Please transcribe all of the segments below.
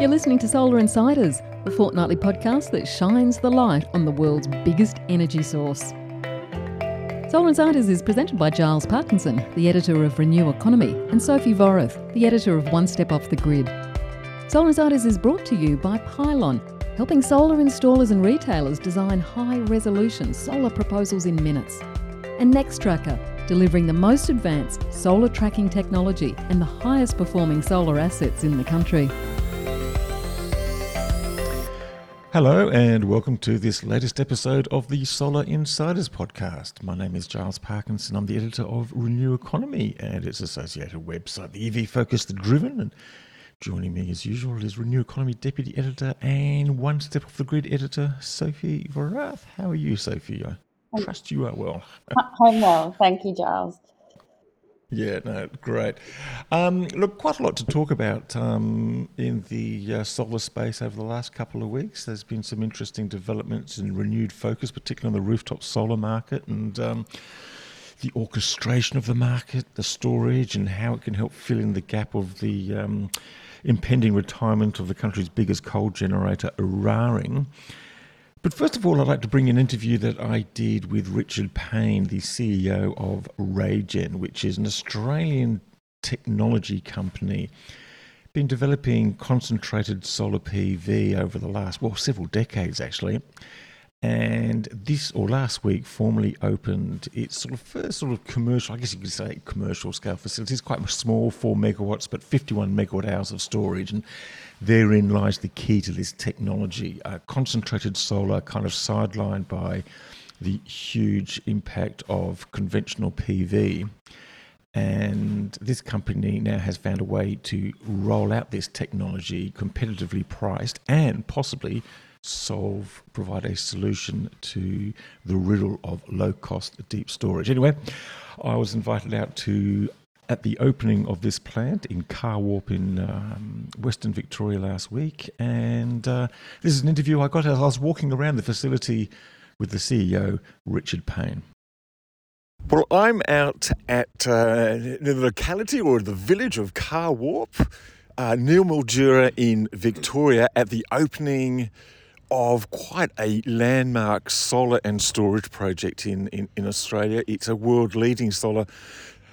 You're listening to Solar Insiders, the fortnightly podcast that shines the light on the world's biggest energy source. Solar Insiders is presented by Giles Parkinson, the editor of Renew Economy, and Sophie Vorrath, the editor of One Step Off the Grid. Solar Insiders is brought to you by Pylon, helping solar installers and retailers design high resolution solar proposals in minutes. And Nextracker, delivering the most advanced solar tracking technology and the highest performing solar assets in the country. Hello, and welcome to this latest episode of the Solar Insiders podcast. My name is Giles Parkinson. I'm the editor of Renew Economy and its associated website, the EV Focused Driven. And joining me, as usual, is Renew Economy deputy editor and One Step Off the Grid editor, Sophie Vorrath. How are you, Sophie? I trust you are well. I'm well. Thank you, Giles. Yeah, no, great. Um, look, quite a lot to talk about um, in the uh, solar space over the last couple of weeks. There's been some interesting developments and renewed focus, particularly on the rooftop solar market and um, the orchestration of the market, the storage, and how it can help fill in the gap of the um, impending retirement of the country's biggest coal generator, Eraring. But first of all, I'd like to bring an interview that I did with Richard Payne, the CEO of RayGen, which is an Australian technology company. Been developing concentrated solar PV over the last, well, several decades actually. And this or last week formally opened its sort of first sort of commercial, I guess you could say commercial scale facility. It's quite small, four megawatts, but 51 megawatt hours of storage. And therein lies the key to this technology. Uh, concentrated solar, kind of sidelined by the huge impact of conventional PV. And this company now has found a way to roll out this technology competitively priced and possibly solve, provide a solution to the riddle of low cost deep storage. Anyway, I was invited out to at the opening of this plant in Carwarp in um, Western Victoria last week. And uh, this is an interview I got as I was walking around the facility with the CEO, Richard Payne. Well, I'm out at uh, the locality or the village of Carwarp, uh, near Mildura in Victoria, at the opening of quite a landmark solar and storage project in, in, in Australia. It's a world leading solar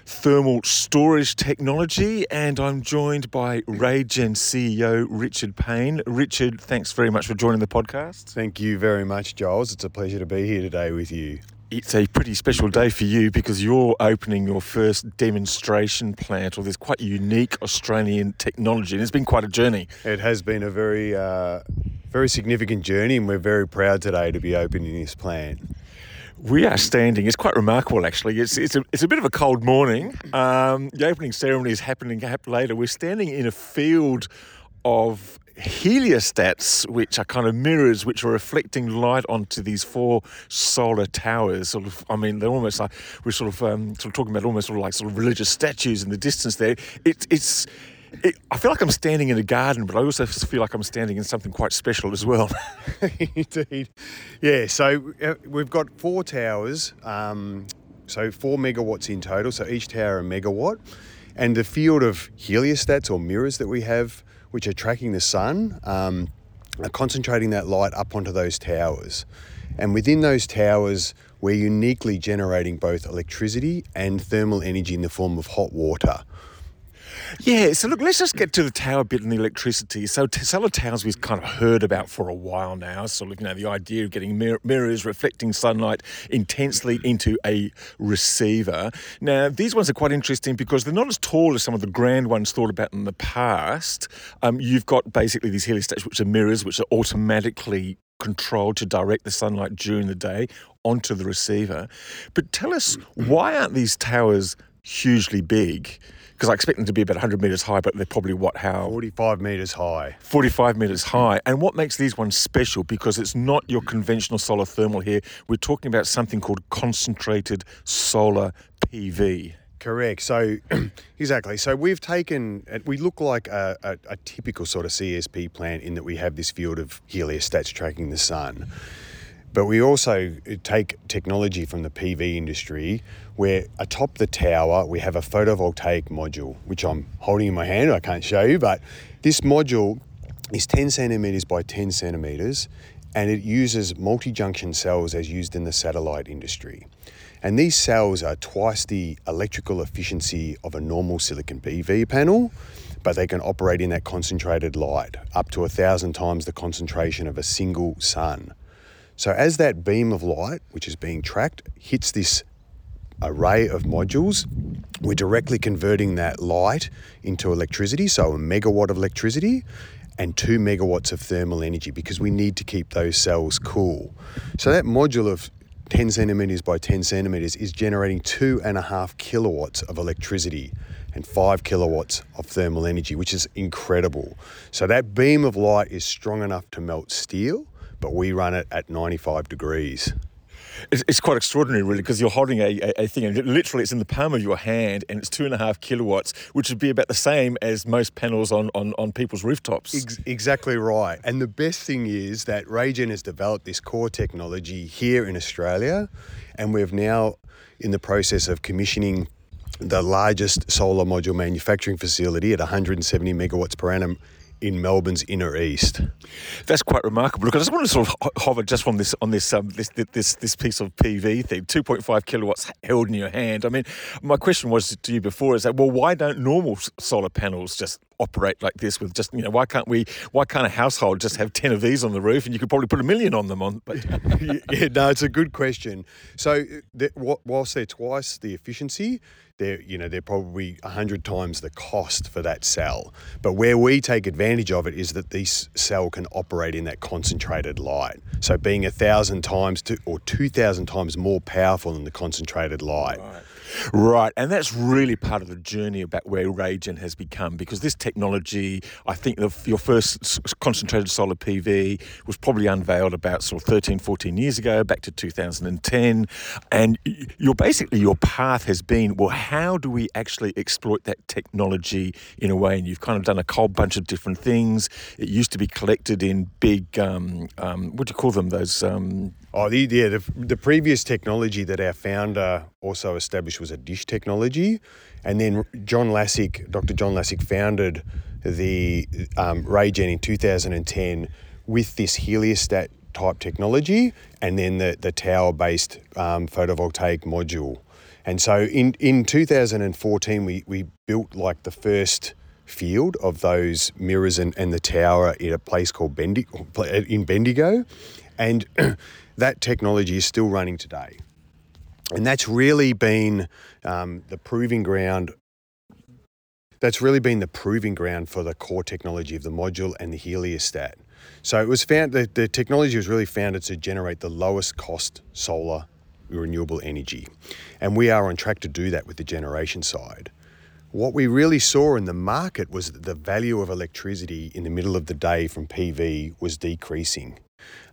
thermal storage technology, and I'm joined by RayGen CEO Richard Payne. Richard, thanks very much for joining the podcast. Thank you very much, Giles. It's a pleasure to be here today with you. It's a pretty special day for you because you're opening your first demonstration plant of this quite unique Australian technology, and it's been quite a journey. It has been a very, uh, very significant journey, and we're very proud today to be opening this plant. We are standing. It's quite remarkable, actually. It's it's a, it's a bit of a cold morning. Um, the opening ceremony is happening later. We're standing in a field of heliostats, which are kind of mirrors, which are reflecting light onto these four solar towers. Sort of, I mean, they're almost like we're sort of um, sort of talking about almost sort of like sort of religious statues in the distance there. It, it's I feel like I'm standing in a garden, but I also feel like I'm standing in something quite special as well. Indeed. Yeah, so uh, we've got four towers, um, so four megawatts in total, so each tower a megawatt. And the field of heliostats or mirrors that we have, which are tracking the sun, um, are concentrating that light up onto those towers. And within those towers, we're uniquely generating both electricity and thermal energy in the form of hot water. Yeah, so look, let's just get to the tower bit and the electricity. So solar towers we've kind of heard about for a while now. So you know the idea of getting mir- mirrors reflecting sunlight intensely into a receiver. Now these ones are quite interesting because they're not as tall as some of the grand ones thought about in the past. Um, you've got basically these heliostats, which are mirrors, which are automatically controlled to direct the sunlight during the day onto the receiver. But tell us, why aren't these towers hugely big? Because I expect them to be about 100 metres high, but they're probably what, how? 45 metres high. 45 metres high. And what makes these ones special? Because it's not your conventional solar thermal here. We're talking about something called concentrated solar PV. Correct. So, exactly. So, we've taken, uh, we look like a, a, a, typical sort of CSP plant in that we have this field of heliostats tracking the sun. But we also uh, take technology from the PV industry where atop the tower we have a photovoltaic module, which I'm holding in my hand. I can't show you, but this module is 10 centimeters by 10 centimeters and it uses multi junction cells as used in the satellite industry. And these cells are twice the electrical efficiency of a normal silicon PV panel, but they can operate in that concentrated light, up to a thousand times the concentration of a single sun. So, as that beam of light, which is being tracked, hits this array of modules, we're directly converting that light into electricity, so a megawatt of electricity, and two megawatts of thermal energy because we need to keep those cells cool. So that module of 10 centimeters by 10 centimeters is generating two and a half kilowatts of electricity and five kilowatts of thermal energy, which is incredible. So that beam of light is strong enough to melt steel, but we run it at 95 degrees it's, it's quite extraordinary, really, because you're holding a, a, a, thing, and literally it's in the palm of your hand, and it's two and a half kilowatts, which would be about the same as most panels on, on, on people's rooftops. Ex- exactly right. And the best thing is that RayGen has developed this core technology here in Australia, and we're now in the process of commissioning the largest solar module manufacturing facility at 170 megawatts per annum in Melbourne's inner east. That's quite remarkable. Look, I just want to sort of hover just on this on this um, this this this piece of PV thing, 2.5 kilowatts held in your hand. I mean, my question was to you before is that well, why don't normal solar panels just operate like this with just you know why can't we why can't a household just have 10 of these on the roof and you could probably put a million on them on but yeah no it's a good question. So uh, whilst they're twice the efficiency they're you know they're probably 100 times the cost for that cell. But where we take advantage of it is that this cell can operate in that concentrated light. So being a thousand times to, or 2000 times more powerful than the concentrated light. Right. Right, and that's really part of the journey about where RayGen has become because this technology, I think the, your first concentrated solar PV was probably unveiled about sort of 13, 14 years ago, back to 2010. And your basically your path has been, well, how do we actually exploit that technology in a way? And you've kind of done a whole bunch of different things. It used to be collected in big, um, um, what do you call them? Those um, Oh, the, yeah, the, the previous technology that our founder also established was a dish technology. And then John Lasich, Dr. John Lasich, founded the um, RayGen in 2010 with this heliostat type technology and then the, the tower based um, photovoltaic module. And so in, in 2014, we, we built like the first field of those mirrors and, and the tower in a place called Bendigo, in Bendigo. And that technology is still running today. And that's really been um, the proving ground. That's really been the proving ground for the core technology of the module and the heliostat. So it was found that the technology was really founded to generate the lowest cost solar renewable energy. And we are on track to do that with the generation side. What we really saw in the market was that the value of electricity in the middle of the day from PV was decreasing.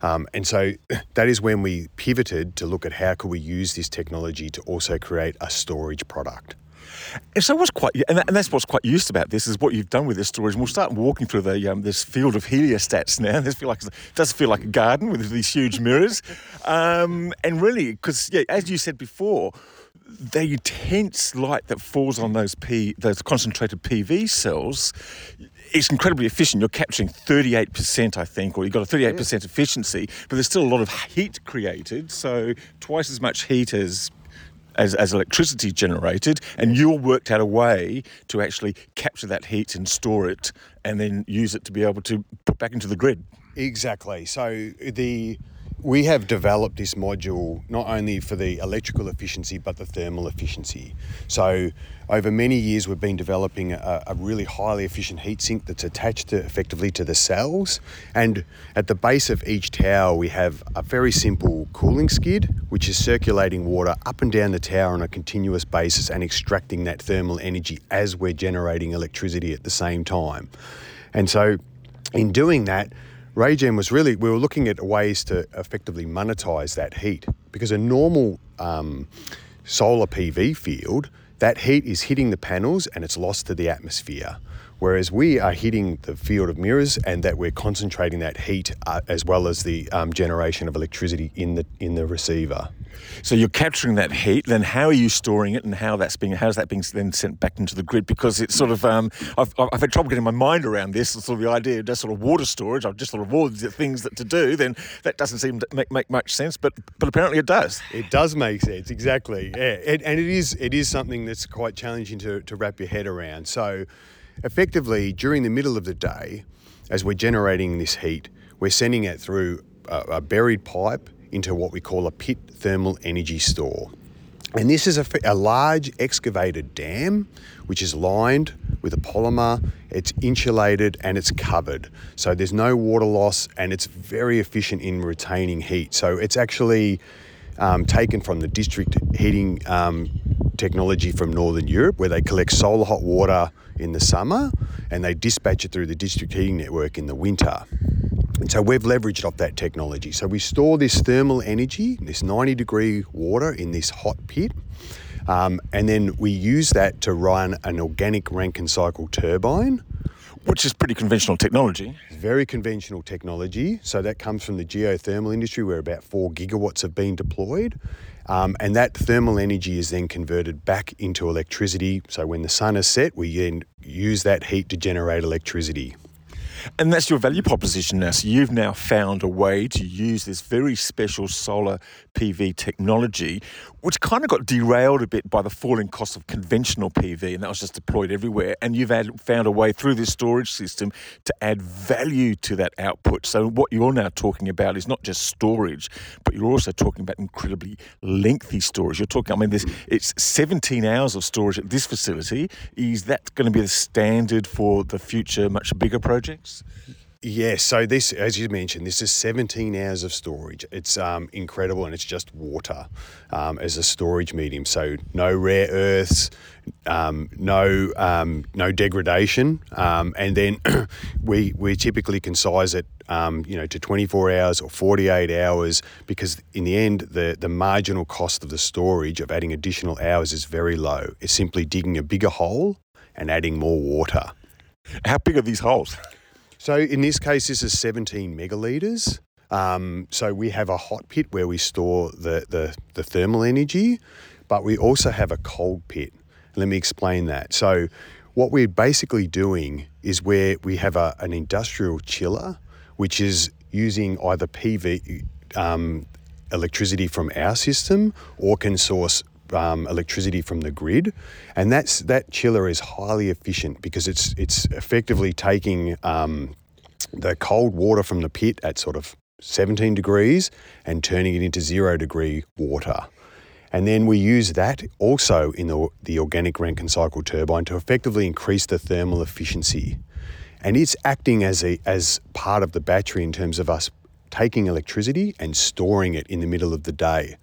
Um, and so that is when we pivoted to look at how could we use this technology to also create a storage product. And so what's quite, and, that, and, that's what's quite used about this is what you've done with this storage. And we'll start walking through the um, this field of heliostats now. This feel like it does feel like a garden with these huge mirrors, um, and really because yeah, as you said before, the intense light that falls on those P, those concentrated PV cells it's incredibly efficient. You're capturing 38%, I think, or you've got a 38% yeah. efficiency, but there's still a lot of heat created, so twice as much heat as as, as electricity generated, and you worked out a way to actually capture that heat and store it, and then use it to be able to put back into the grid. Exactly. So the we have developed this module not only for the electrical efficiency but the thermal efficiency. So, over many years, we've been developing a, a, really highly efficient heat sink that's attached to, effectively to the cells. And at the base of each tower, we have a very simple cooling skid, which is circulating water up and down the tower on a continuous basis and extracting that thermal energy as we're generating electricity at the same time. And so, in doing that, RayGen was really, we were looking at ways to effectively monetize that heat because a normal um, solar PV field, that heat is hitting the panels and it's lost to the atmosphere. Whereas we are hitting the field of mirrors, and that we're concentrating that heat uh, as well as the um, generation of electricity in the in the receiver. So you're capturing that heat. Then how are you storing it, and how that's being how is that being then sent back into the grid? Because it's sort of um, I've, I've had trouble getting my mind around this. Sort of the idea of just sort of water storage. I've just sort of all the things that to do. Then that doesn't seem to make, make much sense, but but apparently it does. It does make sense exactly. Yeah, it, and it is it is something that's quite challenging to to wrap your head around. So effectively during the middle of the day, as we're generating this heat, we're sending it through a, a buried pipe into what we call a pit thermal energy store. And this is a, a, large excavated dam which is lined with a polymer, it's insulated and it's covered. So there's no water loss and it's very efficient in retaining heat. So it's actually um, taken from the district heating um, technology from Northern Europe where they collect solar hot water in the summer and they dispatch it through the district heating network in the winter. And so we've leveraged off that technology. So we store this thermal energy, this 90 degree water in this hot pit. Um, and then we use that to run an organic Rankine cycle turbine. Which is pretty conventional technology. Very conventional technology. So that comes from the geothermal industry where about four gigawatts have been deployed. Um, and that thermal energy is then converted back into electricity. So when the sun is set, we then use that heat to generate electricity. And that's your value proposition now. So you've now found a way to use this very special solar PV technology, which kind of got derailed a bit by the falling cost of conventional PV, and that was just deployed everywhere. And you've had, found a way through this storage system to add value to that output. So what you're now talking about is not just storage, but you're also talking about incredibly lengthy storage. You're talking, I mean, this it's 17 hours of storage at this facility. Is that going to be the standard for the future, much bigger projects? Yes, so this, as you mentioned, this is 17 hours of storage. It's um, incredible, and it's just water um, as a storage medium. So no rare earths, um, no um, no degradation, um, and then we we typically concise it, um, you know, to 24 hours or 48 hours because in the end, the the marginal cost of the storage of adding additional hours is very low. It's simply digging a bigger hole and adding more water. How big are these holes? So in this case, this is 17 megalitres. Um, so we have a hot pit where we store the, the, the thermal energy, but we also have a cold pit. Let me explain that. So what we're basically doing is where we have a, an industrial chiller, which is using either PV um, electricity from our system or can source um, electricity from the grid, and that's that chiller is highly efficient because it's it's effectively taking um, the cold water from the pit at sort of 17 degrees and turning it into zero degree water. And then we use that also in the, the organic Rankine cycle turbine to effectively increase the thermal efficiency. And it's acting as, a, as part of the battery in terms of us taking electricity and storing it in the middle of the day.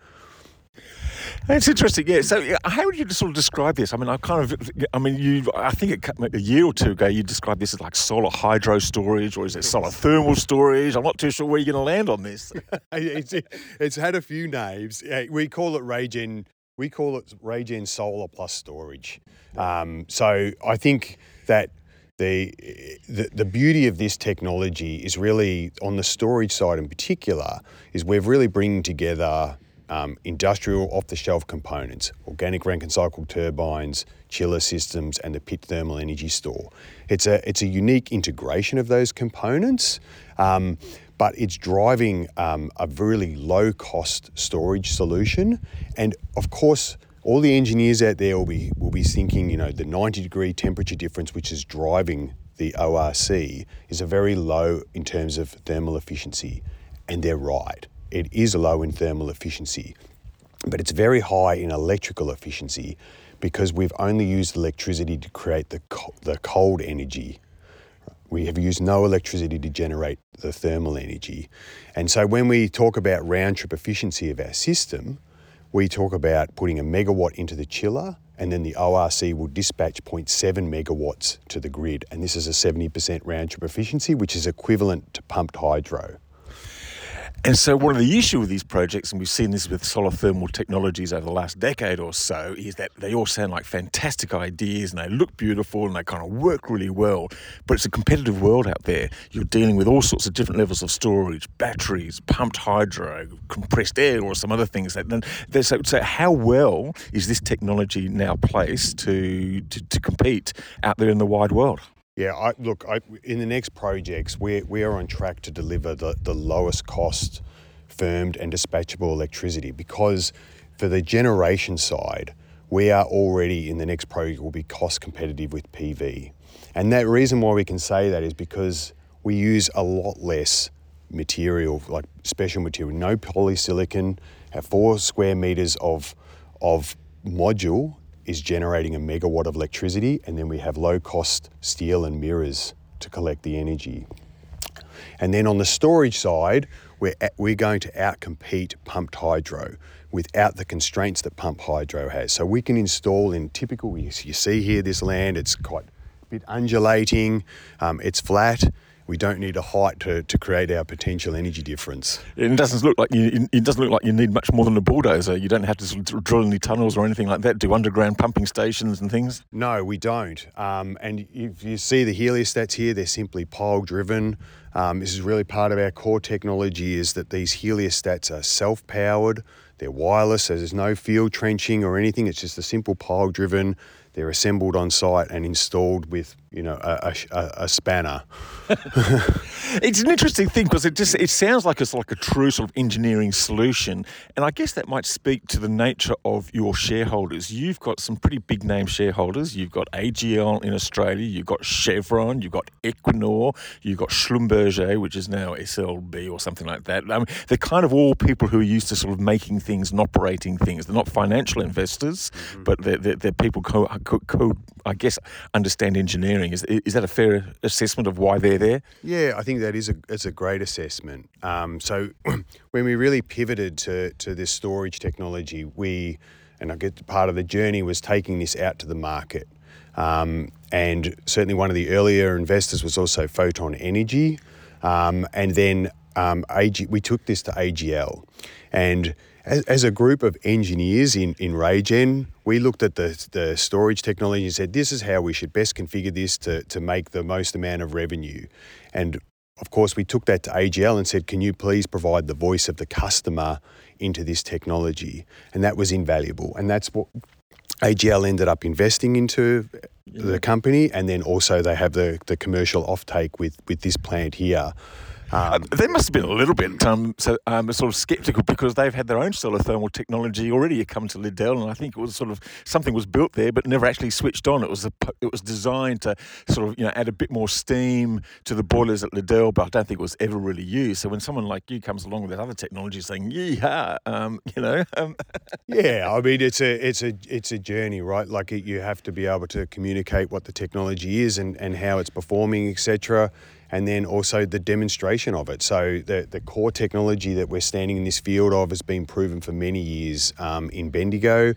It's interesting, yeah. So, how would you sort of describe this? I mean, I kind of, I mean, you, I think it, a year or two ago, you described this as like solar hydro storage, or is it solar thermal storage? I'm not too sure where you're going to land on this. it's, it's had a few names. We call it RayGen. We call it RayGen Solar Plus Storage. Um, so, I think that the, the, the beauty of this technology is really on the storage side in particular is we're really bringing together um, industrial off-the-shelf components, organic Rankine cycle turbines, chiller systems, and the pit thermal energy store. It's a, it's a unique integration of those components, um, but it's driving um, a really low-cost storage solution. And of course, all the engineers out there will be, will be thinking, you know, the 90 degree temperature difference, which is driving the ORC, is a very low in terms of thermal efficiency. And they're right it is low in thermal efficiency, but it's very high in electrical efficiency because we've only used electricity to create the, co- the cold energy. We have used no electricity to generate the thermal energy. And so when we talk about round trip efficiency of our system, we talk about putting a megawatt into the chiller and then the ORC will dispatch 0.7 megawatts to the grid. And this is a 70% round trip efficiency, which is equivalent to pumped hydro. And so, one of the issue with these projects, and we've seen this with solar thermal technologies over the last decade or so, is that they all sound like fantastic ideas and they look beautiful and they kind of work really well. But it's a competitive world out there. You're dealing with all sorts of different levels of storage, batteries, pumped hydro, compressed air, or some other things. That so, so, how well is this technology now placed to, to, to compete out there in the wide world? Yeah, I, look, I, in the next projects, we're, we are on track to deliver the, the lowest cost firmed and dispatchable electricity because for the generation side, we are already in the next project will be cost competitive with PV. And that reason why we can say that is because we use a lot less material, like special material, no polysilicon, at four square meters of, of module is generating a megawatt of electricity, and then we have low cost steel and mirrors to collect the energy. And then on the storage side, we're, at, we're going to outcompete pumped hydro without the constraints that pump hydro has. So we can install in typical, you see here this land, it's quite a bit undulating, um, it's flat we don't need a height to, to create our potential energy difference. It doesn't look like you. It doesn't look like you need much more than a bulldozer. You don't have to sort of drill any tunnels or anything like that. Do underground pumping stations and things. No, we don't. Um, and if you see the heliostats here, they're simply pile driven. Um, this is really part of our core technology. Is that these heliostats are self powered. They're wireless, so there's no field trenching or anything. It's just a simple pile driven they're assembled on site and installed with you know a, a, a spanner. it's an interesting thing because it just it sounds like it's like a true sort of engineering solution, and I guess that might speak to the nature of your shareholders. You've got some pretty big name shareholders. You've got AGL in Australia. You've got Chevron. You've got Equinor. You've got Schlumberger, which is now SLB or something like that. I mean, they're kind of all people who are used to sort of making things and operating things. They're not financial investors, mm-hmm. but they're, they're, they're people co- co- co- I guess understand engineering. Is is that a fair assessment of why they're there? Yeah, I think that is a it's a great assessment. Um, so when we really pivoted to to this storage technology, we and I get part of the journey was taking this out to the market. Um, and certainly one of the earlier investors was also Photon Energy. Um, and then um, AG, we took this to AGL. And as, as a group of engineers in, in RayGen, we looked at the, the storage technology and said, this is how we should best configure this to, to make the most amount of revenue. And of course, we took that to AGL and said, can you please provide the voice of the customer into this technology? And that was invaluable. And that's what AGL ended up investing into yeah. the company. And then also they have the, the commercial offtake with, with this plant here. Um, they must have been a little bit um, so, um, sort of sceptical because they've had their own solar thermal technology already You come to Liddell, and I think it was sort of something was built there but never actually switched on. It was a, it was designed to sort of you know add a bit more steam to the boilers at Liddell, but I don't think it was ever really used. So when someone like you comes along with that other technology, saying yeah, um, you know, um, yeah, I mean it's a it's a it's a journey, right? Like you have to be able to communicate what the technology is and and how it's performing, etc and then also the demonstration of it. So the, the core technology that we're standing in this field of has been proven for many years um, in Bendigo.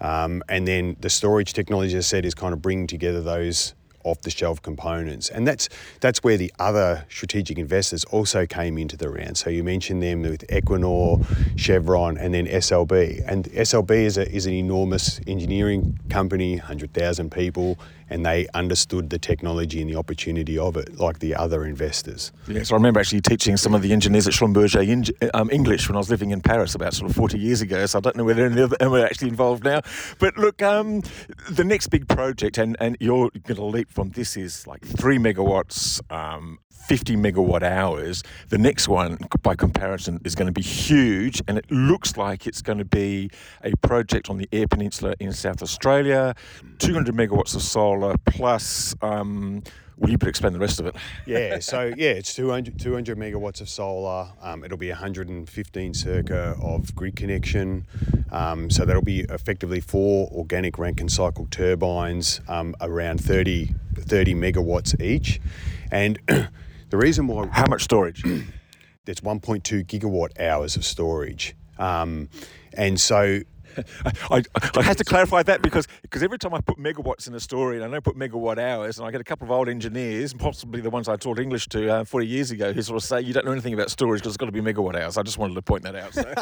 Um, and then the storage technology, as I said, is kind of bringing together those off-the-shelf components, and that's that's where the other strategic investors also came into the round. So you mentioned them with Equinor, Chevron, and then SLB. And SLB is a, is an enormous engineering company, hundred thousand people, and they understood the technology and the opportunity of it, like the other investors. Yes, I remember actually teaching some of the engineers at Schlumberger um, English when I was living in Paris about sort of 40 years ago, so I don't know whether any of them are actually involved now. But look, um, the next big project, and, and you're going to leap from this is like three megawatts, um, 50 megawatt hours. The next one, by comparison, is going to be huge, and it looks like it's going to be a project on the Eyre Peninsula in South Australia, 200 megawatts of solar plus. Um, Will you explain the rest of it? yeah, so yeah, it's 200, 200 megawatts of solar. Um, it'll be 115 circa of grid connection. Um, so that'll be effectively four organic Rankine cycle turbines, um, around 30, 30 megawatts each. And The reason why. How much storage? There's 1.2 gigawatt hours of storage. Um, and so I, I had to clarify that because because every time I put megawatts in a story, and I don't put megawatt hours, and I get a couple of old engineers, possibly the ones I taught English to uh, 40 years ago, who sort of say you don't know anything about storage because it's got to be megawatt hours. I just wanted to point that out. So.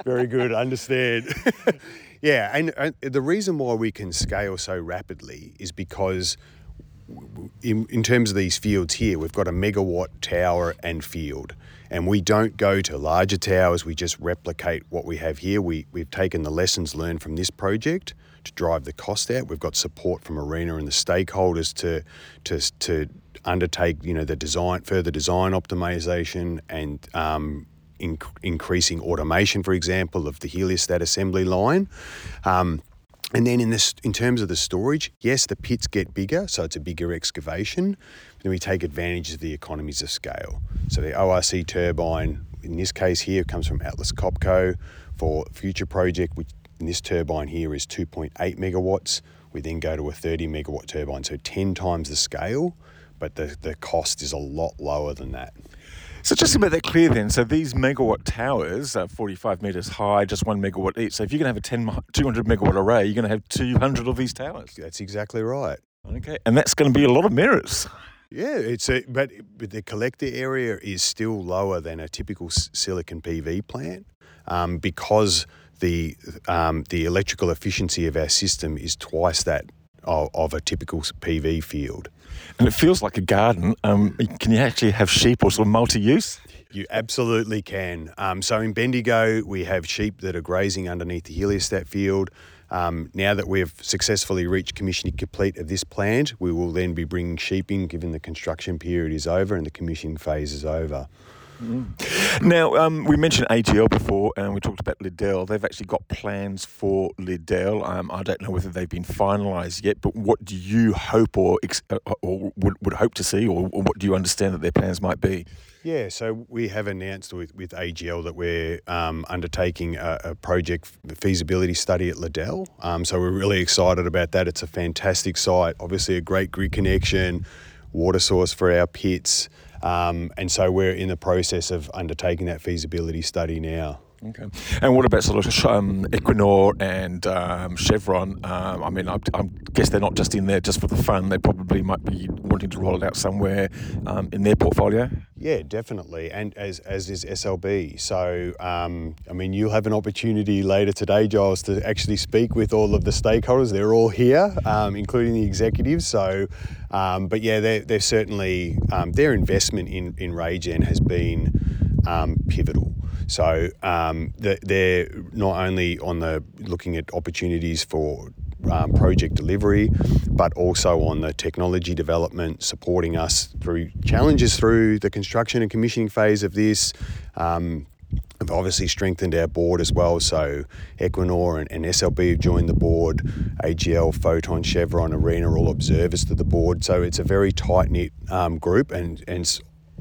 Very good, I understand. yeah, and, and the reason why we can scale so rapidly is because in, in terms of these fields here, we've got a megawatt tower and field. And we don't go to larger towers, we just replicate what we have here. We, we've taken the lessons learned from this project to drive the cost out. We've got support from ARENA and the stakeholders to, to, to undertake you know, the design, further design optimization and um, increasing automation, for example, of the heliostat assembly line. Um, and then in this, in terms of the storage, yes, the pits get bigger, so it's a bigger excavation. Then we take advantage of the economies of scale. So the ORC turbine, in this case here, comes from Atlas Copco for future project, which in this turbine here is 2.8 megawatts. We then go to a 30 megawatt turbine, so 10 times the scale, but the, the cost is a lot lower than that. So just to make that clear then, so these megawatt towers are 45 metres high, just one megawatt each. So if you're going to have a 10, 200 megawatt array, you're going to have 200 of these towers. That's exactly right. Okay, and that's going to be a lot of mirrors. Yeah, it's a, but, but the collector area is still lower than a typical silicon PV plant um, because the um, the electrical efficiency of our system is twice that of, of a typical PV field. And it feels like a garden. Um, can you actually have sheep or sort of multi-use? You absolutely can. Um, so in Bendigo, we have sheep that are grazing underneath the heliostat field. Um, now that we've successfully reached commissioning complete of this plant, we will then be bringing sheep in, given the construction period is over and the commissioning phase is over. Mm. Now, um, we mentioned AGL before, and we talked about Liddell. They've actually got plans for Liddell. Um, I don't know whether they've been finalised yet, but what do you hope or, uh, or would, would hope to see, or, or, what do you understand that their plans might be? Yeah, so we have announced with, with AGL that we're um, undertaking a, a, project feasibility study at Liddell. Um, so we're really excited about that. It's a fantastic site, obviously, a great grid connection, water source for our pits. Um, and so we're in the process of undertaking that feasibility study now. Okay. And what about sort of um, Equinor and um, Chevron? Um, I mean, I, I, guess they're not just in there just for the fun. They probably might be wanting to roll it out somewhere um, in their portfolio. Yeah, definitely, and as as is SLB. So, um, I mean, you'll have an opportunity later today, Giles, to actually speak with all of the stakeholders. They're all here, um, including the executives. So, but yeah, they're, they're certainly their investment in in RayGen has been pivotal. So um, they're not only on the looking at opportunities for um, project delivery, but also on the technology development, supporting us through challenges through the construction and commissioning phase of this. Um, have obviously strengthened our board as well. So Equinor and, and, SLB have joined the board. AGL, Photon, Chevron, ARENA all observers to the board. So it's a very tight knit um, group and and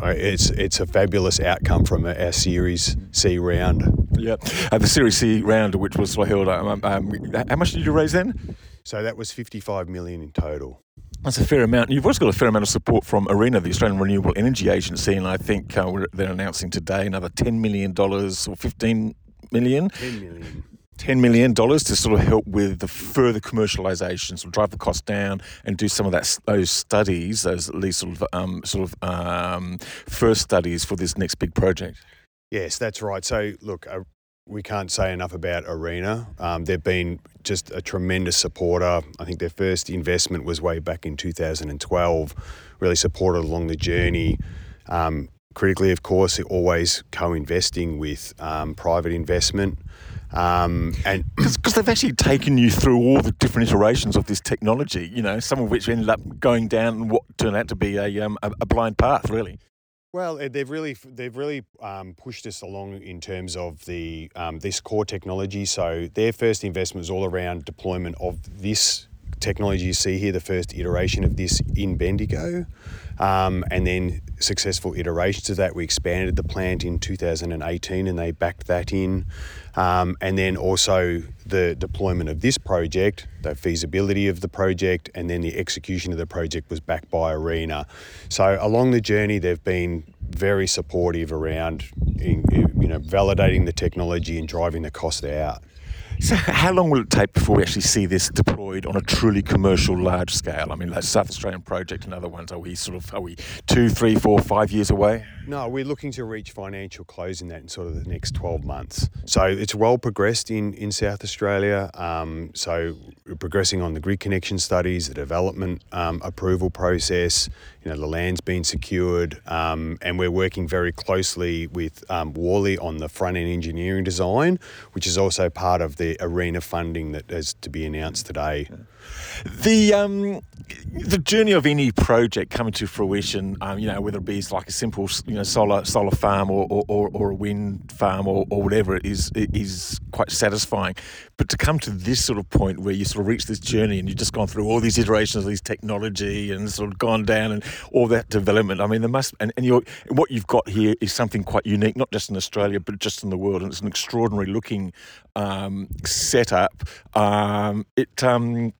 it's it's a fabulous outcome from our Series C round. Yeah, uh, the Series C round, which was held. Um, um, how much did you raise then? So that was fifty-five million in total. That's a fair amount. You've also got a fair amount of support from ARENA, the Australian Renewable Energy Agency, and I think uh, they're announcing today another ten million dollars or fifteen million. Ten million. $10 million to sort of help with the further commercialisation, sort of drive the cost down and do some of that those studies, those at least sort of, um, sort of um, first studies for this next big project. Yes, that's right. So, look, uh, we can't say enough about ARENA. Um, they've been just a tremendous supporter. I think their first investment was way back in 2012, really supported along the journey. Um, critically, of course, always co investing with um, private investment. Um, and because they've actually taken you through all the different iterations of this technology, you know, some of which ended up going down what turned out to be a, um, a, a blind path, really. Well, eh, they've really they've really um, pushed us along in terms of the um, this core technology. So their first investment was all around deployment of this technology you see here, the first iteration of this in Bendigo. Um, and then successful iterations of that. We expanded the plant in 2018 and they backed that in. Um, and then also the deployment of this project, the feasibility of the project, and then the execution of the project was backed by ARENA. So along the journey, they've been very supportive around in, you know validating the technology and driving the cost out. So, how long will it take before we actually see this deployed on a truly commercial, large scale? I mean, like South Australian project and other ones. Are we sort of are we two, three, four, five years away? No, we're looking to reach financial close in that in sort of the next 12 months. So it's well progressed in, in South Australia. Um, so we're progressing on the grid connection studies, the development um, approval process. You know, the land's been secured, um, and we're working very closely with um, Worley on the front end engineering design, which is also part of the ARENA funding that is to be announced today. The um, the journey of any project coming to fruition, um, you know, whether it be like a simple, you know, solar solar farm or, or, or a wind farm or, or whatever, is is quite satisfying. But to come to this sort of point where you sort of reach this journey and you've just gone through all these iterations of these technology and sort of gone down and all that development, I mean, there must and, and what you've got here is something quite unique, not just in Australia but just in the world, and it's an extraordinary looking um, setup. Um, it um,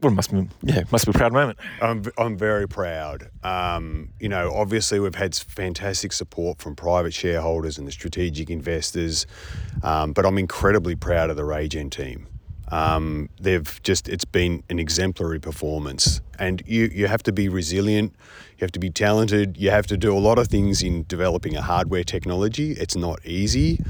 well, must be yeah, must be a proud moment. I'm I'm very proud. Um, you know, obviously we've had fantastic support from private shareholders and the strategic investors, um, but I'm incredibly proud of the RayGen team. Um, they've just it's been an exemplary performance, and you you have to be resilient, you have to be talented, you have to do a lot of things in developing a hardware technology. It's not easy,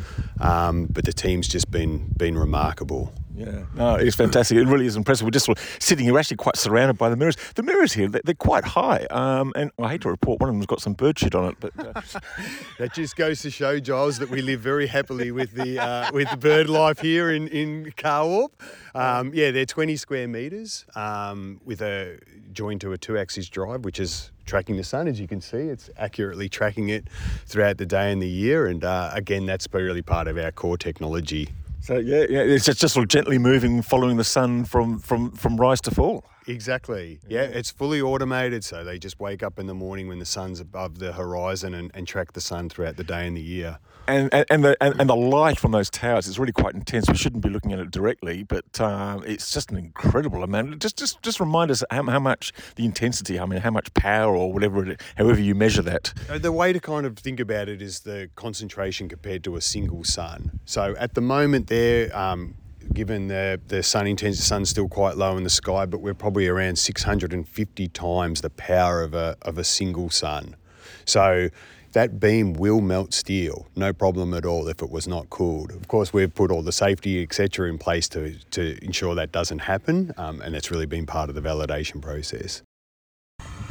um, but the team's just been been remarkable. Yeah, no, it's fantastic. It really is impressive. We're just sitting here, actually quite surrounded by the mirrors. The mirrors here, they're, quite high, um, and I hate to report one of them's got some bird shit on it, but uh... that just goes to show, Giles, that we live very happily with the uh, with the bird life here in in Carwarp. Um, yeah, they're 20 square meters um, with a joined to a two-axis drive, which is tracking the sun. As you can see, it's accurately tracking it throughout the day and the year. And uh, again, that's really part of our core technology. So yeah, yeah, it's just, just sort of gently moving, following the sun from from from rise to fall. Exactly. Yeah, it's fully automated, so they just wake up in the morning when the sun's above the horizon and, and track the sun throughout the day and the year. And and, and the and, and, the light from those towers is really quite intense. We shouldn't be looking at it directly, but um, it's just an incredible amount. Just just just remind us how, how much the intensity. I mean, how much power or whatever, it, however you measure that. Uh, the way to kind of think about it is the concentration compared to a single sun. So at the moment, there. Um, given the, the sun intensity, the sun's still quite low in the sky, but we're probably around 650 times the power of a, of a single sun. So that beam will melt steel, no problem at all if it was not cooled. Of course, we've put all the safety, etc., in place to, to ensure that doesn't happen, um, and that's really been part of the validation process.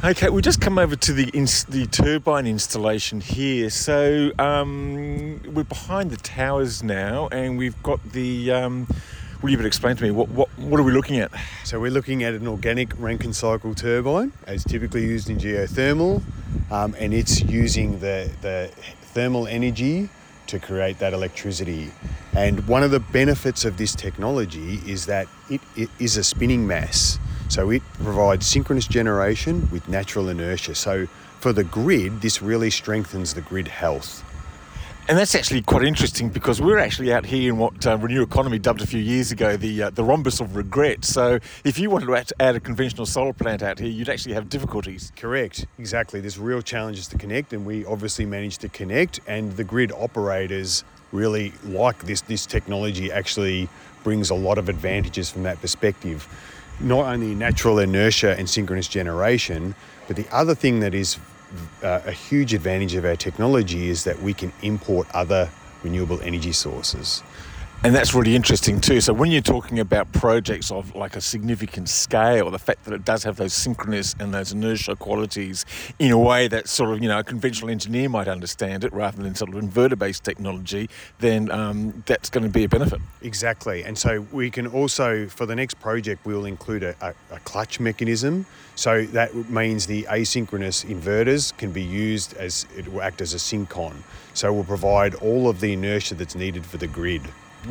Okay, we just come over to the ins- the turbine installation here. So um, we're behind the towers now, and we've got the. Um, will you explain to me what, what what are we looking at? So we're looking at an organic Rankine cycle turbine, as typically used in geothermal, um, and it's using the the thermal energy to create that electricity. And one of the benefits of this technology is that it, it is a spinning mass. So it provides synchronous generation with natural inertia. So for the grid, this really strengthens the grid health. And that's actually quite interesting because we're actually out here in what uh, Renew Economy dubbed a few years ago the uh, the rhombus of regret. So if you wanted to add a conventional solar plant out here, you'd actually have difficulties. Correct, exactly. There's real challenges to connect, and we obviously managed to connect. And the grid operators really like this. This technology actually brings a lot of advantages from that perspective not only natural inertia and synchronous generation, but the other thing that is uh, a huge advantage of our technology is that we can import other renewable energy sources. And that's really interesting too. So when you're talking about projects of like a significant scale, the fact that it does have those synchronous and those inertia qualities in a way that sort of you know a conventional engineer might understand it rather than sort of inverter-based technology, then um, that's going to be a benefit. Exactly. And so we can also for the next project we'll include a, a, a clutch mechanism. So that means the asynchronous inverters can be used as it will act as a syncon. So we'll provide all of the inertia that's needed for the grid.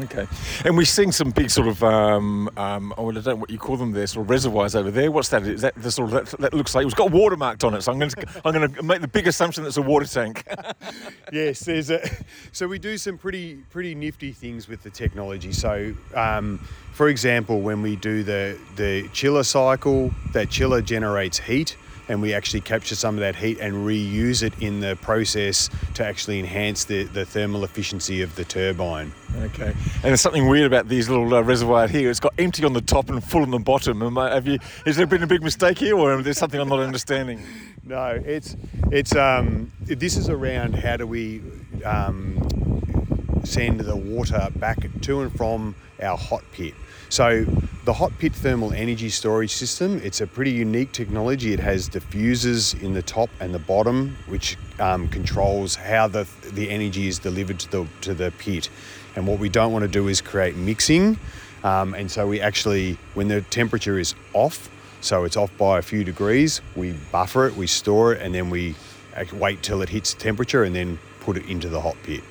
Okay, and we're seeing some big sort of um, um, oh, I don't know what you call them there, sort of reservoirs over there. What's that? Is that the sort of that, that looks like it's got water marked on it? So I'm going to I'm going to make the big assumption that it's a water tank. yes, there's a. So we do some pretty pretty nifty things with the technology. So. Um, for example, when we do the, the chiller cycle, that chiller generates heat and we actually capture some of that heat and reuse it in the process to actually enhance the, the thermal efficiency of the turbine. Okay. And there's something weird about these little uh, reservoir here. It's got empty on the top and full on the bottom. Am I, have you? Has there been a big mistake here, or there's something I'm not understanding? No, it's it's um, this is around how do we um, send the water back to and from our hot pit. So the hot pit thermal energy storage system, it's a pretty unique technology. It has diffusers in the top and the bottom, which um, controls how the, the energy is delivered to the, to the pit. And what we don't want to do is create mixing. Um, and so we actually, when the temperature is off, so it's off by a few degrees, we buffer it, we store it, and then we wait till it hits temperature and then put it into the hot pit.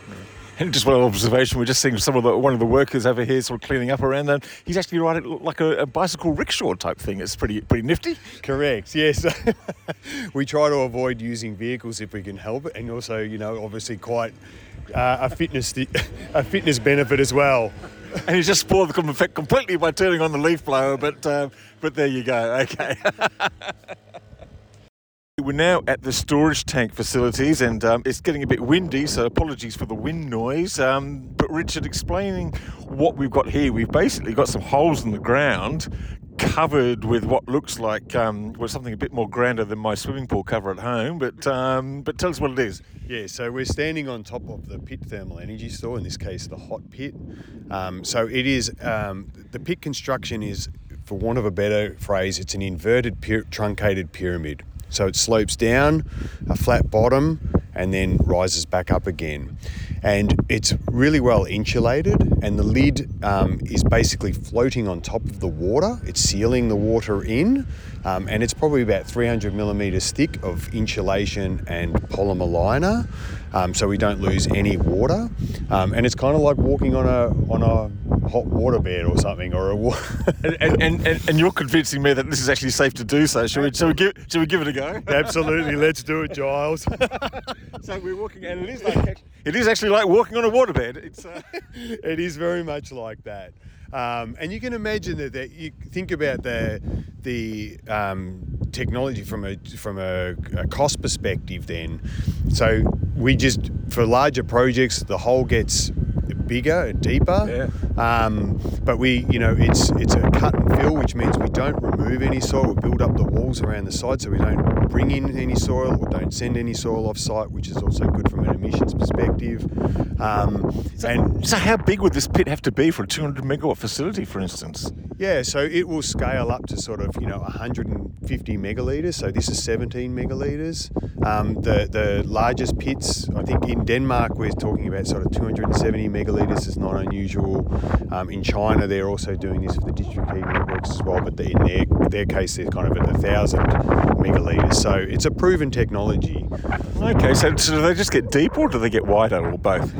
And just one observation, we're just seeing some of the one of the workers over here sort of cleaning up around them. He's actually riding like a, a bicycle rickshaw type thing. It's pretty pretty nifty. Correct. Yes. we try to avoid using vehicles if we can help it, and also, you know, obviously quite uh, a fitness a fitness benefit as well. And he's just spoiled the effect completely by turning on the leaf blower. But uh, but there you go. Okay. We're now at the storage tank facilities and um, it's getting a bit windy, so apologies for the wind noise. Um, but Richard, explaining what we've got here, we've basically got some holes in the ground covered with what looks like um, well, something a bit more grander than my swimming pool cover at home. But um, but tell us what it is. Yeah, so we're standing on top of the pit thermal energy store, in this case, the hot pit. Um, so it is um, the pit construction is, for want of a better phrase, it's an inverted truncated pyramid. So it slopes down, a flat bottom, and then rises back up again. And it's really well insulated, and the lid um, is basically floating on top of the water. It's sealing the water in, um, and it's probably about 300 millimeters thick of insulation and polymer liner, um, so we don't lose any water. Um, and it's kind of like walking on a on a hot water bed or something, or a. and, and, and, and, you're convincing me that this is actually safe to do so. Should we, shall we, give, shall we give it a go? Absolutely, let's do it, Giles. so we're walking, and it is like it is actually like walking on a waterbed. It's uh... it is very much like that. Um, and you can imagine that, that you think about the the um, technology from a from a, a, cost perspective. Then, so we just for larger projects, the hole gets bigger, deeper. Yeah. Um, but we, you know, it's it's a cut and fill, which means we don't remove any soil. We build up the walls around the side, so we don't bring in any soil or don't send any soil off site, which is also good from an emissions perspective. Um, so, and so, how big would this pit have to be for a 200 megawatt facility, for instance? Yeah, so it will scale up to sort of you know 150 megalitres. So this is 17 megalitres. Um, the the largest pits, I think in Denmark, we're talking about sort of 270 megalitres. is not unusual. Um, in China, they're also doing this for the district heating networks as well, but in their their case, they're kind of at a thousand megalitres. So it's a proven technology. Okay, so, so do they just get deeper or do they get wider or both?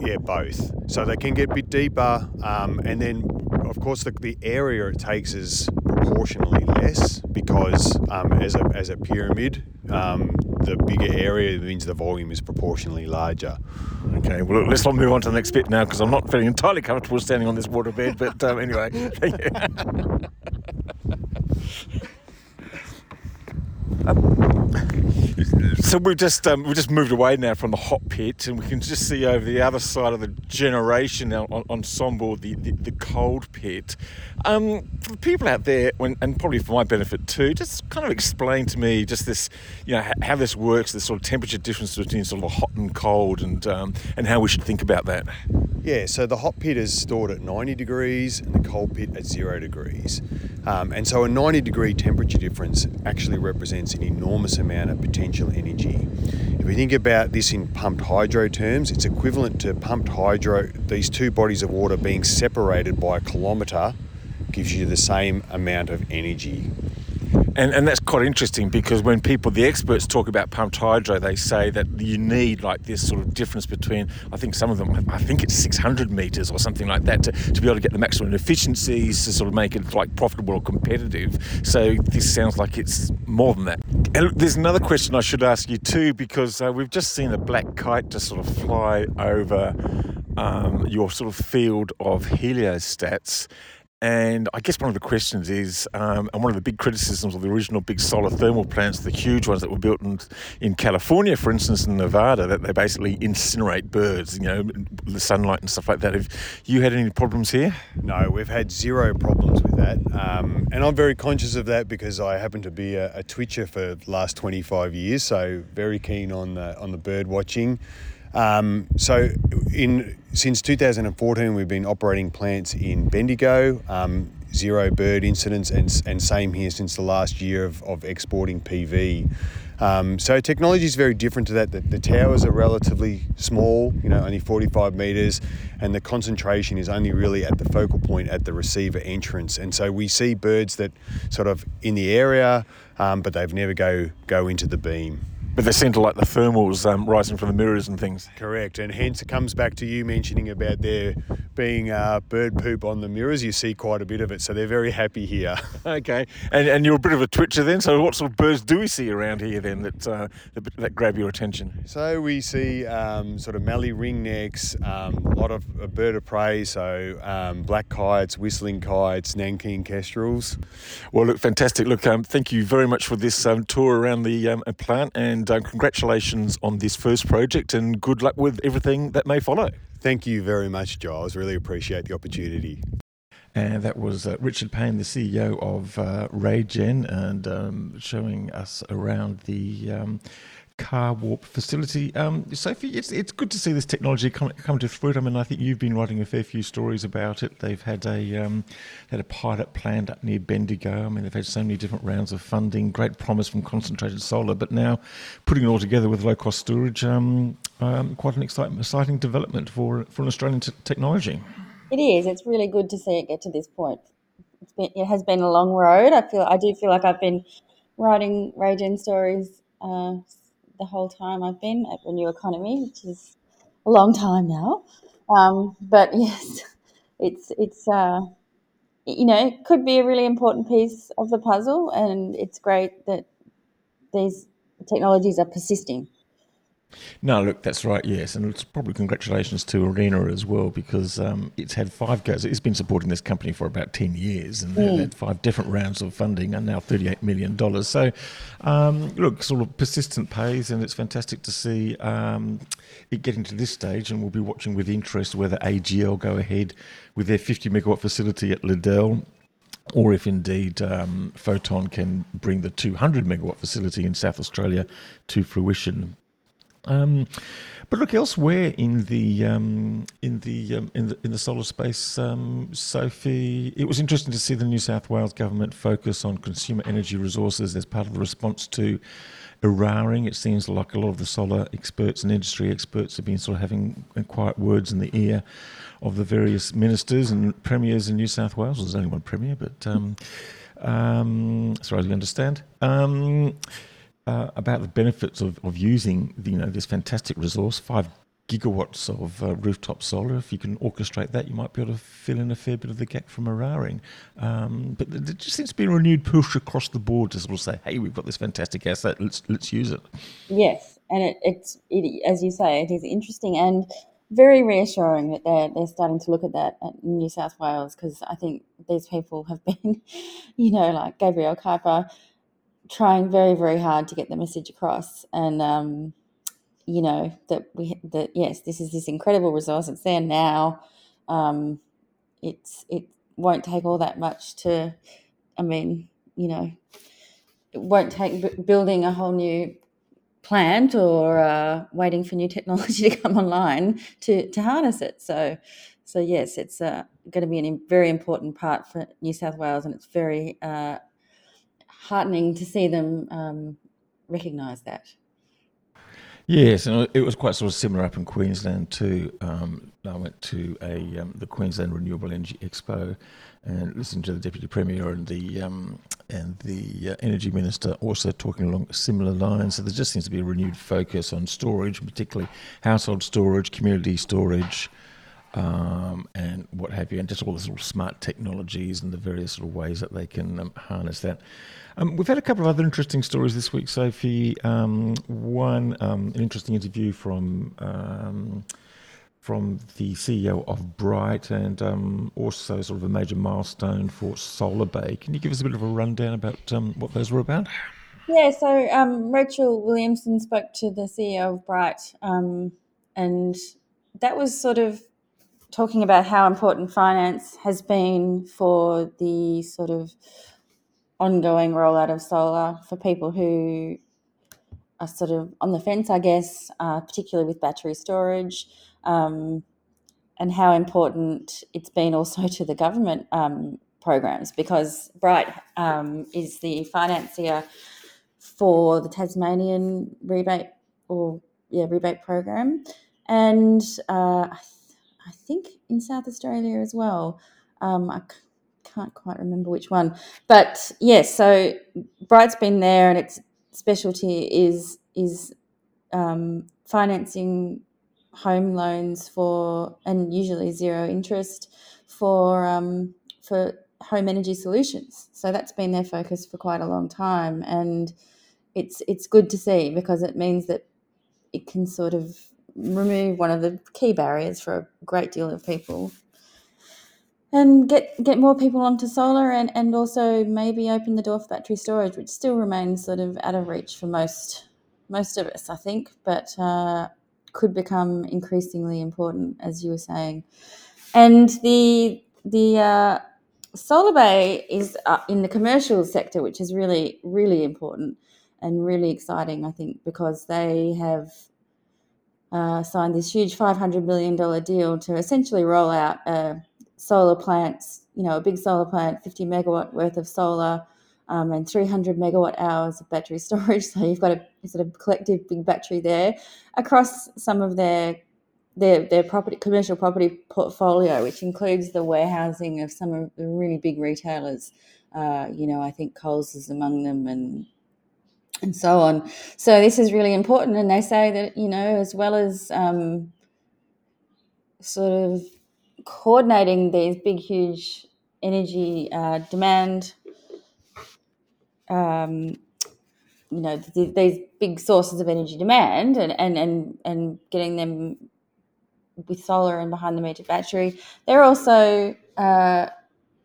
Yeah, both. So they can get a bit deeper, um, and then of course the, the area it takes is proportionally less because um, as, a, as a pyramid, um, the bigger area means the volume is proportionally larger. Okay, well, let's not move on to the next bit now because I'm not feeling entirely comfortable standing on this waterbed. But um, anyway, thank you. so we've just um, we've just moved away now from the hot pit, and we can just see over the other side of the generation ensemble the, the, the, cold pit. Um, for people out there, when, and probably for my benefit too, just kind of explain to me just this, you know, how this works, the sort of temperature difference between sort of hot and cold, and um, and how we should think about that. Yeah, so the hot pit is stored at 90 degrees and the cold pit at zero degrees. Um, and so a 90 degree temperature difference actually represents an enormous amount of potential energy. If we think about this in pumped hydro terms, it's equivalent to pumped hydro, these two bodies of water being separated by a kilometre gives you the same amount of energy. And, and that's quite interesting because when people, the experts talk about pumped hydro, they say that you need like this sort of difference between, I think some of them, I think it's 600 metres or something like that to, to be able to get the maximum efficiencies to sort of make it like profitable or competitive. So this sounds like it's more than that. And there's another question I should ask you too because uh, we've just seen a black kite just sort of fly over um, your sort of field of heliostats and I guess one of the questions is, um, and one of the big criticisms of the original big solar thermal plants, the huge ones that were built in, in California, for instance, in Nevada, that they basically incinerate birds, you know, the sunlight and stuff like that. Have you had any problems here? No, we've had zero problems with that. Um, and I'm very conscious of that because I happen to be a, a twitcher for the last 25 years, so very keen on the, on the bird watching. Um, so, in since 2014, we've been operating plants in Bendigo, um, zero bird incidents, and, and same here since the last year of, of exporting PV. Um, so technology is very different to that. The, the, towers are relatively small, you know, only 45 meters, and the concentration is only really at the focal point at the receiver entrance. And so we see birds that sort of in the area, um, but they've never go go into the beam. But they seem to like the thermals um, rising from the mirrors and things. Correct, and hence it comes back to you mentioning about there being uh, bird poop on the mirrors. You see quite a bit of it, so they're very happy here. okay, and and you're a bit of a twitcher then. So what sort of birds do we see around here then that uh, that, that, grab your attention? So we see um, sort of mallee ringnecks, um, a lot of a bird of prey, so um, black kites, whistling kites, Nankeen kestrels. Well, look, fantastic. Look, um, thank you very much for this um, tour around the um, plant and and uh, congratulations on this first project and good luck with everything that may follow. Thank you very much, Giles. Really appreciate the opportunity. And that was uh, Richard Payne, the CEO of uh, RayGen, and um, showing us around the um, Carwarp facility. Um, Sophie, it's it's good to see this technology come, come to fruit. I mean, I think you've been writing a fair few stories about it. They've had a um, had a pilot planned up near Bendigo. I mean, they've had so many different rounds of funding, great promise from concentrated solar, but now putting it all together with low cost storage, um, um, quite an exciting, exciting development for for an Australian t- technology. It is. It's really good to see it get to this point. It's been, it has been a long road. I feel I do feel like I've been writing RayGen stories. Uh, the whole time I've been at Renew Economy, which is a long time now. Um, but yes, it's it's uh, you know it could be a really important piece of the puzzle, and it's great that these technologies are persisting. No, look, that's right. Yes, and it's probably congratulations to ARENA as well because um, it's had five goes. It's been supporting this company for about ten years, and they've had five different rounds of funding, and now thirty-eight million dollars. So, um, look, sort of persistent pays, and it's fantastic to see um, it getting to this stage. And we'll be watching with interest whether AGL go ahead with their fifty megawatt facility at Liddell or if indeed um, Photon can bring the 200 megawatt facility in South Australia to fruition. Um, but look elsewhere in the um, in the um, in the in the solar space, um, Sophie. It was interesting to see the New South Wales government focus on consumer energy resources as part of the response to Eraring. It seems like a lot of the solar experts and industry experts have been sort of having quiet words in the ear of the various ministers and premiers in New South Wales. There's only one premier, but um, um, as far as we understand. Um, uh, about the benefits of, of using you know this fantastic resource, five gigawatts of uh, rooftop solar. If you can orchestrate that, you might be able to fill in a fair bit of the gap from Eraring. Um, but there just seems to be a renewed push across the board to sort of say, "Hey, we've got this fantastic asset. Let's let's use it." Yes, and it, it's it, as you say, it is interesting and very reassuring that they're they're starting to look at that at New South Wales because I think these people have been, you know, like Gabrielle Kuiper trying very very hard to get the message across. And um, you know that we that yes this is this incredible resource. It's there now. Um, it's it won't take all that much to i mean you know it won't take b- building a whole new plant or uh, waiting for new technology to come online to to harness it. So so yes it's uh, going to be a very important part for new south wales and it's very uh, heartening to see them um, recognise that. Yes, and it was quite sort of similar up in Queensland too. Um, I went to a um, the Queensland Renewable Energy Expo and listened to the Deputy Premier and the um, and the uh, Energy Minister also talking along similar lines. So there just seems to be a renewed focus on storage, particularly household storage, community storage, um, and what have you, and just all the of smart technologies and the various of ways that they can um, harness that. Um, we've had a couple of other interesting stories this week, Sophie. Um, one, um, an interesting interview from um, from the CEO of Bright and also sort of a major milestone for Solar Bay. Can you give us a bit of a rundown about what those were about? Yeah, so Rachel Williamson spoke to the CEO of Bright, and that was sort of talking about how important finance has been for the sort of ongoing rollout of solar for people who are sort of on the fence, I guess, uh, particularly with battery storage um, and how important it's been also to the government um, programs because Bright um, is the financier for the Tasmanian rebate or yeah rebate program, and uh, I, I, think in South Australia as well. Um, I c- can't quite remember which one, but yes. Yeah, so Bright's been there, and its specialty is is um, financing home loans for and usually zero interest for um, for home energy solutions. So that's been their focus for quite a long time, and it's it's good to see because it means that it can sort of remove one of the key barriers for a great deal of people and get get more people onto solar and, and also maybe open the door for battery storage, which still remains sort of out of reach for most most of us, I think. But uh, could become increasingly important, as you were saying. And the the uh, Solar Bay is uh, in the commercial sector, which is really really important and really exciting, I think, because they have uh, signed this huge five hundred million dollar deal to essentially roll out uh, solar plants. You know, a big solar plant, fifty megawatt worth of solar. Um, and 300 megawatt hours of battery storage. So you've got a sort of collective big battery there across some of their their their property commercial property portfolio, which includes the warehousing of some of the really big retailers. Uh, you know, I think Coles is among them, and and so on. So this is really important, and they say that you know, as well as um, sort of coordinating these big, huge energy uh, demand um, you know th- these big sources of energy demand and and and, and getting them with solar and behind the meter battery they're also uh,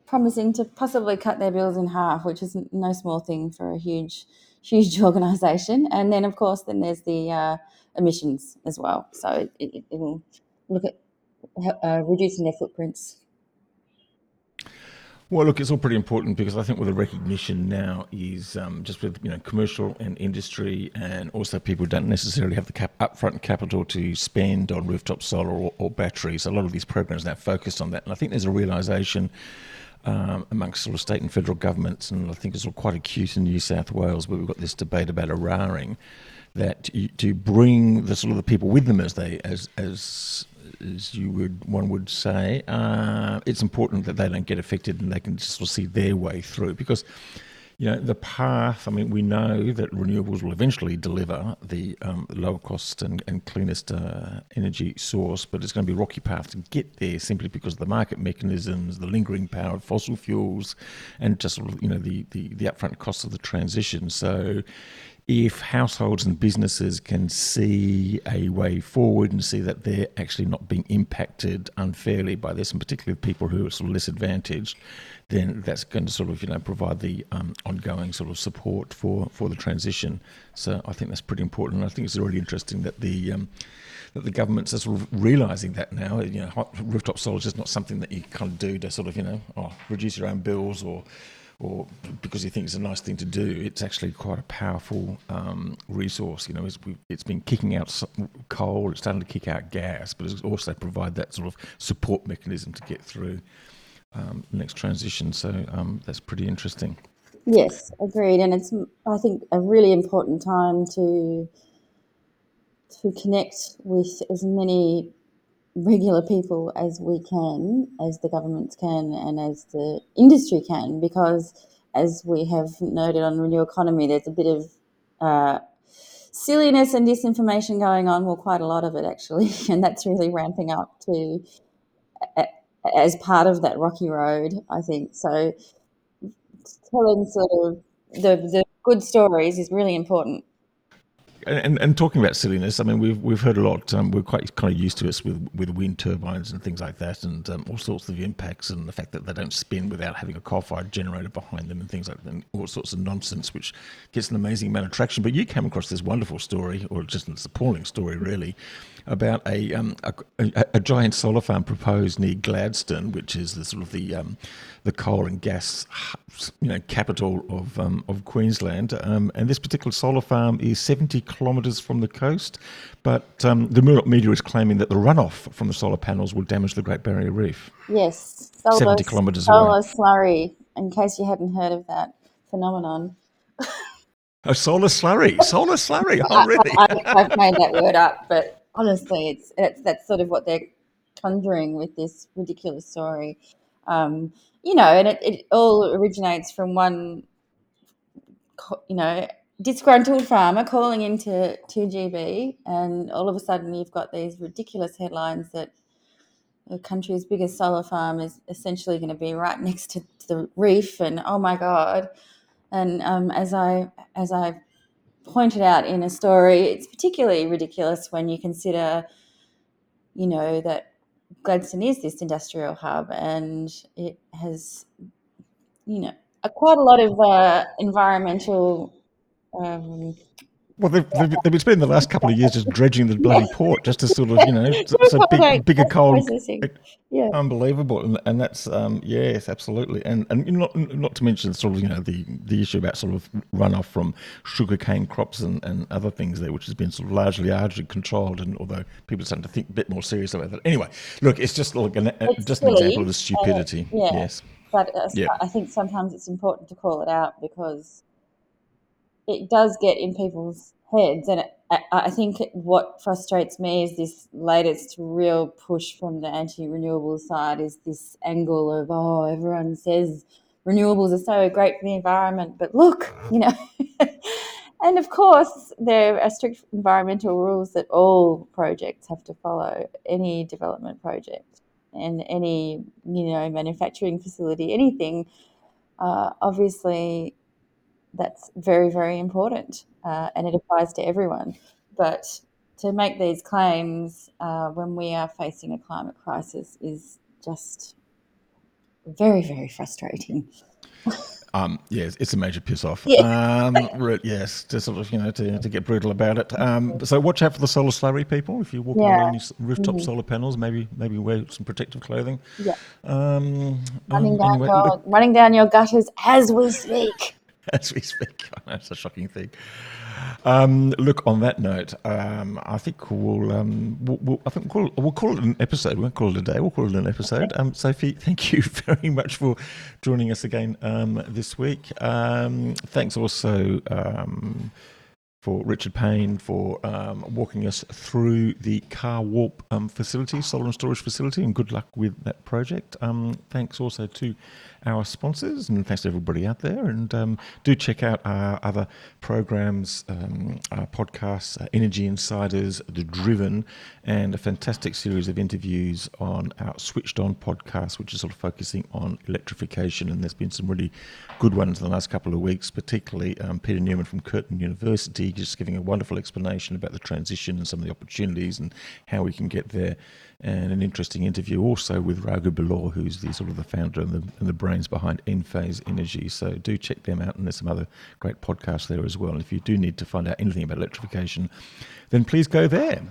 promising to possibly cut their bills in half which is no small thing for a huge huge organization. And then of course then there's the uh, emissions as well. So it, it, it will look at uh, reducing their footprints. Well, look, it's all pretty important because I think with the recognition now is um, just with you know commercial and industry, and also people don't necessarily have the cap- upfront capital to spend on rooftop solar or, or batteries. A lot of these programs now focused on that, and I think there's a realization um, amongst sort of state and federal governments, and I think it's all quite acute in New South Wales where we've got this debate about a Eraring, that to bring the sort of the people with them as they as as as you would one would say, uh, it's important that they don't get affected and they can sort of see their way through because. You know the path. I mean, we know that renewables will eventually deliver the um, lower cost and, and cleanest uh, energy source, but it's going to be a rocky path to get there simply because of the market mechanisms, the lingering power of fossil fuels, and just you know the the, the upfront costs of the transition. So, if households and businesses can see a way forward and see that they're actually not being impacted unfairly by this, and particularly people who are sort of less advantaged, then that's going to sort of you know provide the um, ongoing sort of support for, for the transition. So I think that's pretty important. I think it's really interesting that the um, that the governments are sort of realising that now. You know, rooftop solar is just not something that you kind of do to sort of you know oh, reduce your own bills or or because you think it's a nice thing to do, it's actually quite a powerful um, resource. You know, it's, it's been kicking out coal, it's starting to kick out gas, but it's also provide that sort of support mechanism to get through um, next transition. So um, that's pretty interesting. Yes, agreed, and it's I think a really important time to to connect with as many regular people as we can, as the governments can, and as the industry can, because as we have noted on Renew Economy, there's a bit of uh, silliness and disinformation going on. Well, quite a lot of it actually, and that's really ramping up to as part of that rocky road. I think so. Telling sort of the the good stories is really important. And, and talking about silliness, I mean, we've we've heard a lot. Um, we're quite kind of used to this with, with wind turbines and things like that, and um, all sorts of impacts, and the fact that they don't spin without having a coal-fired generator behind them, and things like that, and all sorts of nonsense, which gets an amazing amount of traction. But you came across this wonderful story, or just an appalling story, really, about a, um, a, a, a, giant solar farm proposed near Gladstone, which is the sort of the um, the coal and gas you know capital of um, of Queensland. Um, and this particular solar farm is 70 kilometres from the coast, but um, the Murdoch media is claiming that the runoff from the solar panels will damage the Great Barrier Reef. Yes, solar, 70 kilometres away. Solar slurry. In case you hadn't heard of that phenomenon. A solar slurry, solar slurry. Oh, really? I, have made that word up, but honestly, it's, it's that's sort of what they're conjuring with this ridiculous story. Um, you know, and it, it all originates from one, you know, disgruntled farmer calling into 2GB, and all of a sudden you've got these ridiculous headlines that the country's biggest solar farm is essentially going to be right next to the reef, and oh my god! And um, as I as I pointed out in a story, it's particularly ridiculous when you consider, you know, that Gladstone is this industrial hub and it has, you know, a, quite a lot of uh, environmental um, well, they've, they've, they've, been spending the last couple of years just dredging the bloody port just to sort of, you know, so, so big, bigger coal. Yeah. Unbelievable. And, and that's, um, yes, absolutely. And and not not to mention sort of, you know, the, the issue about sort of runoff from sugarcane crops and, and other things there, which has been sort of largely largely controlled. And although people are starting to think a bit more serious about that. Anyway, look, it's just like an, it's just silly, an example of the stupidity. Uh, yeah. Yes. But uh, yeah. I think sometimes it's important to call it out because it does get in people's heads. And I, I think what frustrates me is this latest real push from the anti renewable side is this angle of, oh, everyone says renewables are so great for the environment, but look, you know. and of course, there are strict environmental rules that all projects have to follow, any development project and any, you know, manufacturing facility, anything. Uh, obviously, that's very, very important uh, and it applies to everyone. But to make these claims uh, when we are facing a climate crisis is just very, very frustrating. Um, yes, it's a major piss off. Yeah. Um, yes, to sort of you know to, to get brutal about it. Um, so watch out for the solar slurry, people. If you're walking yeah. around these rooftop mm-hmm. solar panels, maybe maybe wear some protective clothing. Yeah. Um, running, down anyway, your, running down your gutters as we speak. as we speak. That's a shocking thing. Um, look, on that note, um, I think we'll, um, we'll, we'll, I think we'll, we'll, call it an episode. We won't call it a day. We'll call it an episode. Um, Sophie, thank you very much for joining us again um, this week. Um, thanks also for Richard Payne for um, walking us through the Carwarp um, facility, solar and storage facility, and good luck with that project. Um, thanks also to our sponsors, and thanks to everybody out there. And um, do check out our other programs, um, our podcasts, uh, Energy Insiders, The Driven, and a fantastic series of interviews on our Switched On podcast, which is sort of focusing on electrification. And there's been some really good ones in the last couple of weeks, particularly um, Peter Newman from Curtin University, just giving a wonderful explanation about the transition and some of the opportunities and how we can get there and an interesting interview also with Raghu Belur, who's the sort of the founder and the, and the brains behind Enphase Energy. So do check them out, and there's some other great podcasts there as well. And if you do need to find out anything about electrification, then please go there.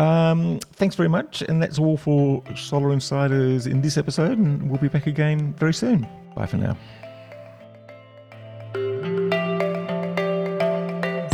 Um, thanks very much, and that's all for Solar Insiders in this episode, and we'll be back again very soon. Bye for now.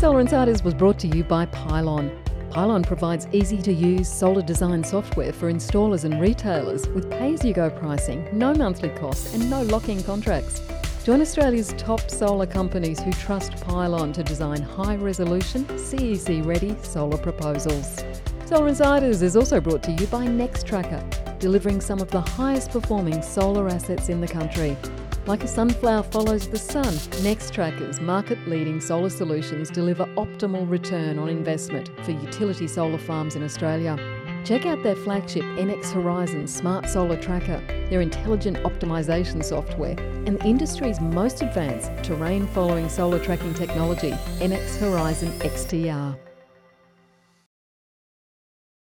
Solar Insiders was brought to you by Pylon. Pylon provides easy to use solar design software for installers and retailers with pay as you go pricing, no monthly costs, and no lock in contracts. Join Australia's top solar companies who trust Pylon to design high resolution, CEC ready solar proposals. Solar Insiders is also brought to you by Nextracker, delivering some of the highest performing solar assets in the country. Like a sunflower follows the sun, Nextracker's market leading solar solutions deliver optimal return on investment for utility solar farms in Australia. Check out their flagship NX Horizon Smart Solar Tracker, their intelligent optimization software, and the industry's most advanced terrain following solar tracking technology, NX Horizon XTR.